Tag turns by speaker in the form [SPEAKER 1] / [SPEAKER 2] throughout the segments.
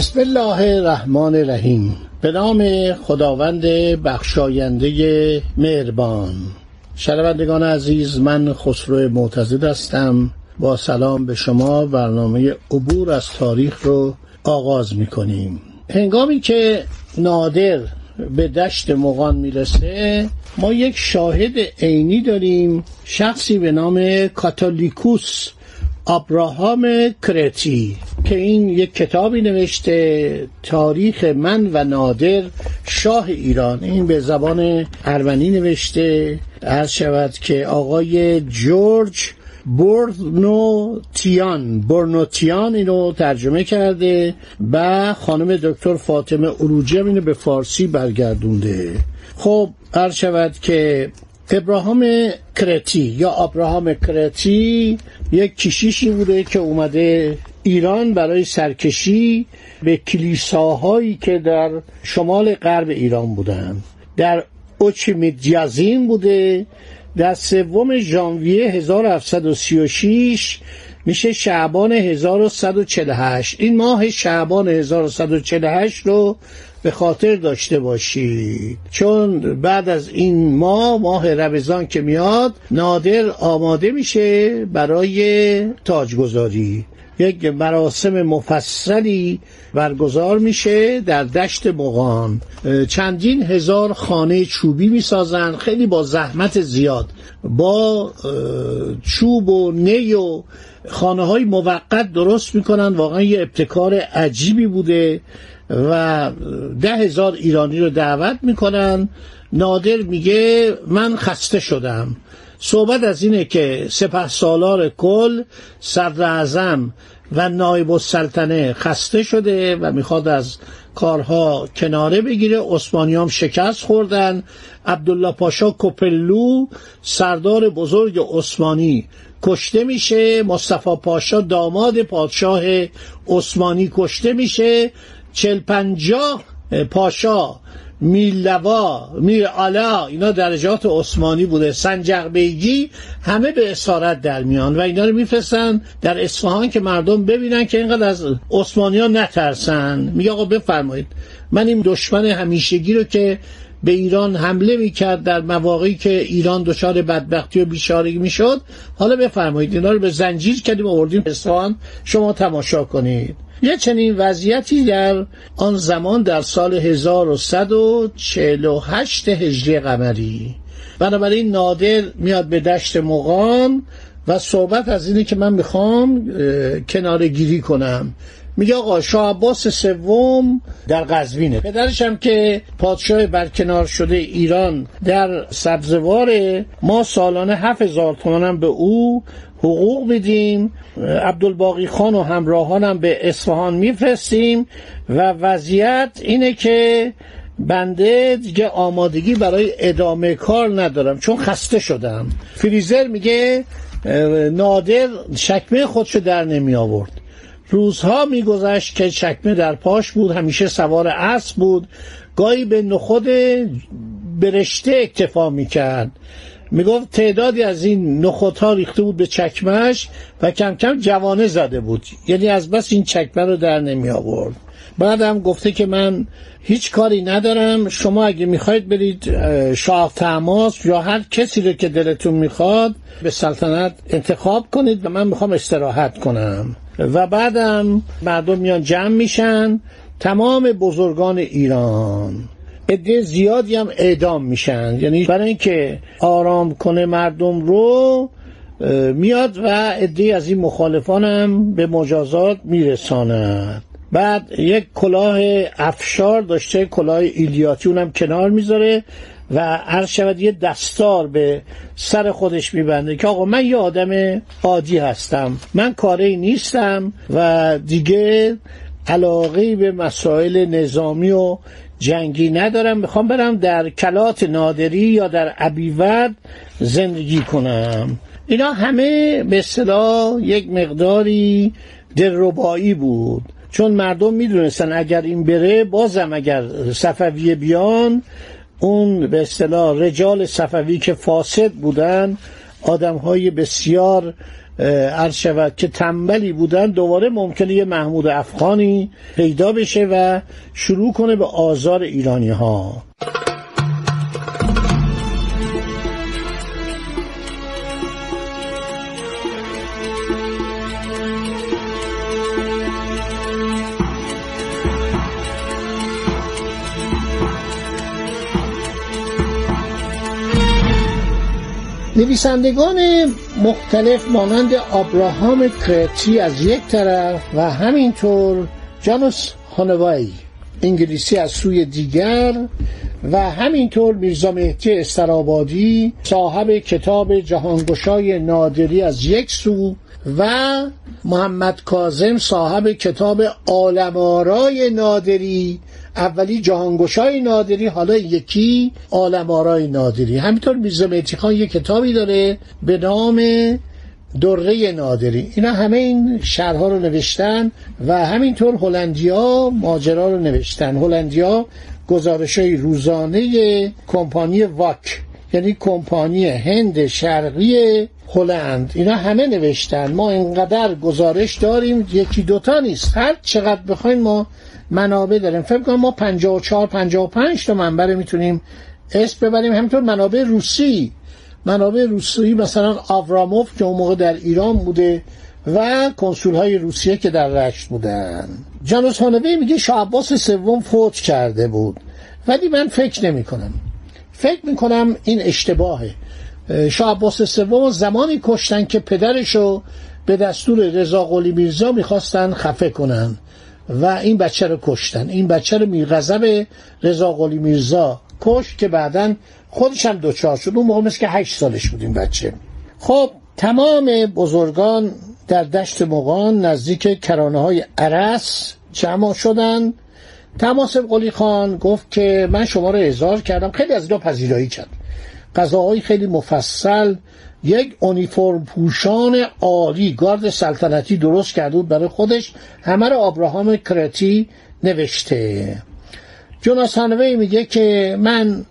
[SPEAKER 1] بسم الله الرحمن الرحیم. به نام خداوند بخشاینده مهربان. شنوندگان عزیز من خسرو معتزد هستم. با سلام به شما برنامه عبور از تاریخ رو آغاز می کنیم هنگامی که نادر به دشت مغان می‌رسه ما یک شاهد عینی داریم شخصی به نام کاتولیکوس ابراهام کرتی که این یک کتابی نوشته تاریخ من و نادر شاه ایران. این به زبان ارمنی نوشته. عرض شود که آقای جورج برنوتیان برنوتیان اینو ترجمه کرده و خانم دکتر فاطمه اروجی اینو به فارسی برگردونده. خب عرض شود که ابراهام کرتی یا ابراهام کرتی یک کشیشی بوده که اومده ایران برای سرکشی به کلیساهایی که در شمال غرب ایران بودن. در اوچمیدیازین بوده. در سوم ژانویه 1736 میشه شعبان 1148 این ماه شعبان 1148 رو به خاطر داشته باشید. چون بعد از این ماه ماه رمضان که میاد نادر آماده میشه برای تاجگذاری. یک مراسم مفصلی برگزار میشه در دشت مغان. چندین هزار خانه چوبی می‌سازن خیلی با زحمت زیاد. با چوب و نی و خانه های موقت درست می‌کنن. واقعا یه ابتکار عجیبی بوده. و ده هزار ایرانی رو دعوت می‌کنن. نادر میگه من خسته شدم. صحبت از اینه که سپه سالار کل صدر و نایب السلطنه خسته شده و می‌خواد از کارها کناره بگیره. عثمانیام شکست خوردن. عبدالله پاشا کپلو سردار بزرگ عثمانی کشته میشه. مصطفی پاشا داماد پادشاه عثمانی کشته میشه. چل پنجاه پاشا میلوا میر آلا اینا درجات عثمانی بوده. سنجق بیگی همه به اسارت در میان و اینا رو میفرستن در اصفهان که مردم ببینن که اینقدر از عثمانی ها نترسن. میگه آقا بفرمایید من این دشمن همیشگی رو که به ایران حمله می‌کرد در مواقعی که ایران دچار بدبختی و بیچارگی می‌شد حالا بفرمایید اینا رو به زنجیر کردیم آوردیم اصفهان. شما تماشا کنید. یه چنین وضعیتی در آن زمان در سال 1148 هجری قمری. بنابراین نادر میاد به دشت مقام و صحبت از اینه که من می‌خوام کناره گیری کنم. میگه آقا شاه عباس سوم در قزوینه. پدرش هم که پادشاه برکنار شده ایران در سبزوار ما سالانه هفت هزار به او حقوق میدیم. عبدالباقی خان و همراهانم به اصفهان میفرستیم و وضعیت اینه که بنده دیگه آمادگی برای ادامه کار ندارم چون خسته شدم. فریزر میگه نادر شکمه خودشو در نمی آورد. روزها میگذشت که چکمه در پاش بود همیشه سوار اسب بود. گاهی به نخود برشته اکتفا می‌کرد. می‌گفت تعدادی از این نخودها ریخته بود به چکمش و کم کم جوانه زده بود. یعنی از بس این چکمه رو در نمی آورد. بعدم گفته که من هیچ کاری ندارم. شما اگه می‌خواید برید شاه تماس یا هر کسی رو که دلتون می‌خواد به سلطنت انتخاب کنید و من می‌خوام استراحت کنم. و بعدم مردم میان جمع میشن. تمام بزرگان ایران. عده زیادی هم اعدام میشن. یعنی برای اینکه آرام کنه مردم رو میاد و عده از این مخالفان هم به مجازات میرساند. بعد یک کلاه افشار داشته کلاه ایلیاتی اونم کنار می‌ذاره و هر شود یه دستار به سر خودش میبنده که آقا من یه آدم عادی هستم من کاری نیستم و دیگه علاقه به مسائل نظامی و جنگی ندارم می‌خوام برم در کلات نادری یا در عبیود زندگی کنم. اینا همه به اصطلاح یک مقداری دلربایی بود. چون مردم می‌دونستن اگر این بره بازم اگر صفوی بیان اون به اصطلاح رجال صفوی که فاسد بودن آدم های بسیار عرض شود که تنبلی بودن دوباره ممکنه یه محمود افغانی پیدا بشه و شروع کنه به آزار ایرانی ها نویسندگان مختلف مانند آبراهام کرتی از یک طرف و همینطور جانوس هانوای انگلیسی از سوی دیگر و همینطور میرزا مهدی استرابادی صاحب کتاب جهانگشای نادری از یک سو و محمد کازم صاحب کتاب عالمارای نادری اولی جهانگشای نادری حالا یکی عالمارای نادری. همینطور میرزا خان یه کتابی داره به نام دره نادری. اینا همه این شهرها رو نوشتن و همینطور هلندیا ماجرا رو نوشتن. هلندیا گزارش های روزانه کمپانی واک یعنی کمپانی هند شرقی هلند. اینا همه نوشتن. ما اینقدر گزارش داریم یکی دوتا نیست. هر چقدر بخواین ما منابع داریم. فکر کنم ما 54 55 تا منبع می‌تونیم اسم ببریم. همینطور منابع روسی. منابع روسی مثلا آوراموف که اون موقع در ایران بوده و کنسول های روسیه که در رشت بودن. جانوس هانوی میگه شاه عباس سوم فوت کرده بود. ولی من فکر نمی کنم فکر می کنم این اشتباهه. شاه عباس سوم زمانی کشتن که پدرشو به دستور رضا قلی میرزا می‌خواستن خفه کنن. و این بچه رو کشتن. این بچه رو میغذب رضا قلی میرزا کشت که بعدا خودش هم دوچار شد. اون موقع که هشت سالش بود این بچه. خب تمام بزرگان در دشت مغان نزدیک کرانه های عرس جمع شدن. تماس قلی خان گفت که من شما رو اظهار کردم. خیلی از اینا پذیرایی کرد. غذاهای خیلی مفصل یک اونیفرم پوشان عالی. گارد سلطنتی درست کرده بود برای خودش. همه رو آبراهام کرتی نوشته. جوناس هانوی میگه که من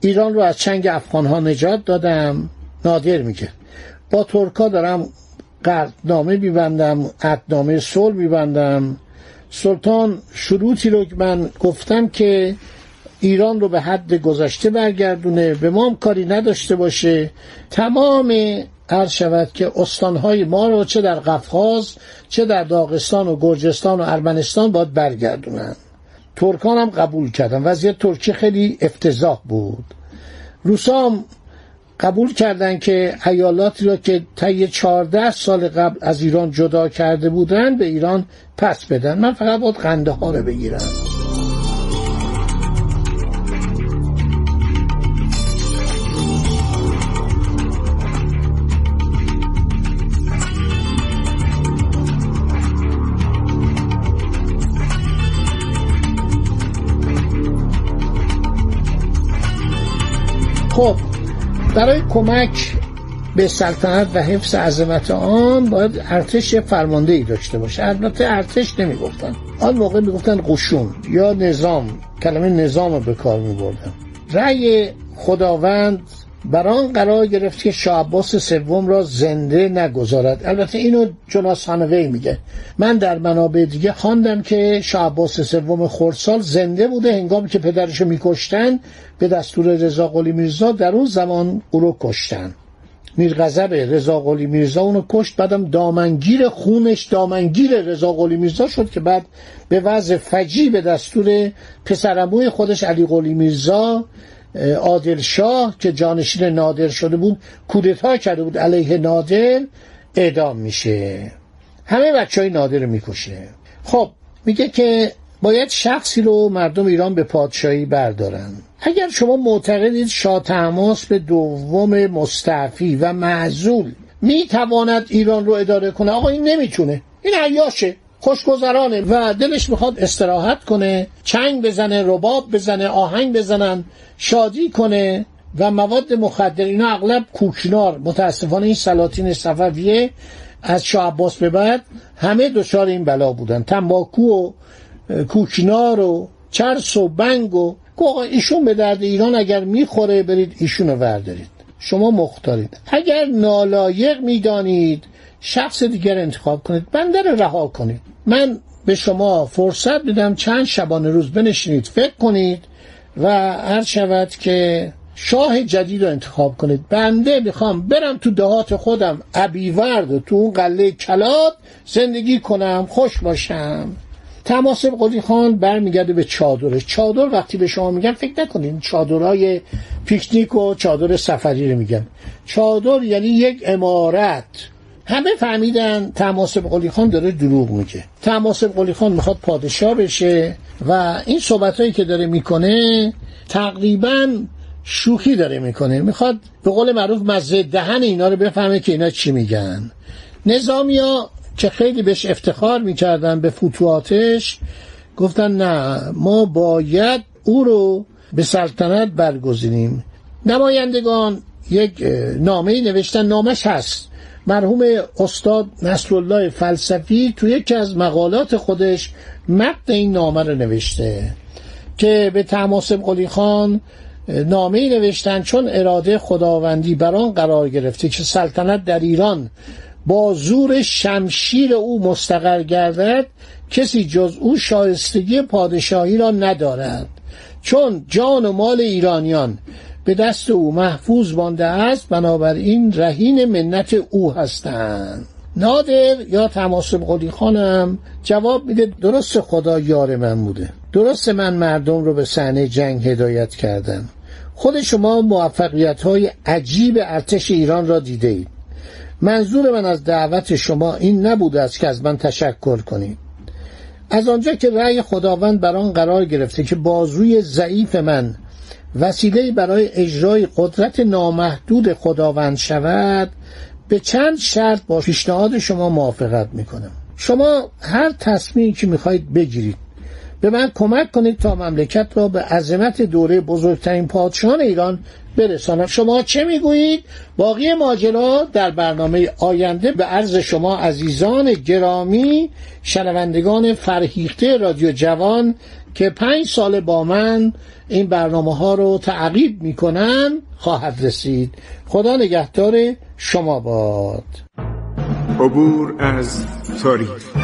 [SPEAKER 1] ایران رو از چنگ افغان ها نجات دادم. نادر میگه. با ترکا دارم قردنامه میبندم عدنامه صلح میبندم. سلطان شروطی رو من گفتم که ایران رو به حد گذشته برگردونه. به ما کاری نداشته باشه. تمام هر شود که استانهای ما رو چه در قفقاز چه در داغستان و گرجستان و ارمنستان باید برگردونن. ترکان هم قبول کردن. وضعیت ترکی خیلی افتضاح بود. روسام قبول کردن که ایالاتی را که طی 14 سال قبل از ایران جدا کرده بودن به ایران پس بدن. من فقط باید قنده ها رو بگیرم. خب برای کمک به سلطنت و حفظ عظمت آن باید ارتش فرمانده ای داشته باشه. البته ارتش نمی‌گفتن. آن موقع می‌گفتن قشون یا نظام کلمه نظام رو به کار میبردن. رأی خداوند بر آن قرار گرفت که شاه عباس سوم را زنده نگذارد. البته اینو جناس هانوی میگه. من در منابع دیگه خواندم که شاه عباس سوم خردسال زنده بوده. هنگامی که پدرش میکشتن به دستور رضا قلی میرزا در اون زمان او رو کشتن. میرغضب رضا قلی میرزا اونو کشت بعدم دامنگیر خونش دامنگیر رضا قلی میرزا شد که بعد به وضع فجی به دستور پسرموی خودش علی قلی میرزا عادل شاه که جانشین نادر شده بود کودتا کرده بود علیه نادر اعدام میشه. همه بچه های نادر رو می‌کشه. خب میگه که باید شخصی رو مردم ایران به پادشاهی بردارن. اگر شما معتقدید شاه تماس به دوم مستعفی و معزول می‌تواند ایران رو اداره کنه آقا این نمی‌تونه. این عیاشه. خوشگذرانه و دلش می‌خواد استراحت کنه چنگ بزنه رباب بزنه آهنگ بزنن شادی کنه و مواد مخدر اینا اغلب کوکنار. متاسفانه این سلاطین صفویه از شاه عباس به بعد همه دچار این بلا بودن. تنباکو و کوکنار و چرس و بنگ و ایشون به درد ایران اگر می‌خوره برید ایشون رو وردارید شما مختارید. اگر نالایق می‌دانید شخص دیگر انتخاب کنید بنده رو رها کنید. من به شما فرصت میدم چند شبانه روز بنشینید فکر کنید و هر شود که شاه جدید رو انتخاب کنید. بنده می‌خوام برم تو دهات خودم ابیورد تو اون قله کلات زندگی کنم. خوش باشم. تماسب قلی خان برمیگرده به چادرش چادر وقتی به شما میگن فکر نکنین چادرهای پیکنیک و چادر سفری رو میگن. چادر یعنی یک امارت همه فهمیدن تماسب قلی خان داره دروغ میگه. تماسب قلی خان می‌خواد پادشاه بشه و این صحبت هایی که داره می‌کنه تقریبا شوخی داره می‌کنه. می‌خواد به قول معروف مزه دهن اینا رو بفهمه که اینا چی میگن. نظامیا که خیلی بهش افتخار می‌کردن به فتوحاتش گفتن نه ما باید او رو به سلطنت برگزینیم. نمایندگان یک نامه نوشتن نامش هست. مرحوم استاد نصرالله فلسفی توی یکی از مقالات خودش متن این نامه رو نوشته که به تماسب قلی خان نامه نوشتن چون اراده خداوندی بر آن قرار گرفته که سلطنت در ایران با زور شمشیر او مستقر گردد کسی جز او شایستگی پادشاهی را ندارد. چون جان و مال ایرانیان به دست او محفوظ مانده است بنابراین رهین منت او هستند. نادر یا تماسب قلی خانم جواب میده درست خدا یار من بوده. درست من مردم رو به صحنه جنگ هدایت کردم. خود شما موفقیت های عجیب ارتش ایران را دیده اید. منظور من از دعوت شما این نبوده است که از من تشکر کنید. از آنجا که رأی خداوند بر آن قرار گرفته که بازوی ضعیف من وسیله برای اجرای قدرت نامحدود خداوند شود به چند شرط با پیشنهاد شما موافقت می‌کنم. شما هر تصمیمی که می‌خواهید بگیرید. به من کمک کنید تا مملکت را به عظمت دوره بزرگترین پادشاهان ایران برسانم. شما چه می‌گویید؟ باقی ماجرا در برنامه آینده به عرض شما عزیزان گرامی شنوندگان فرهیخته رادیو جوان که پنج سال با من این برنامه ها رو تعقیب می‌کنن خواهد رسید. خدا نگهدار شما باد.
[SPEAKER 2] عبور از تاریخ.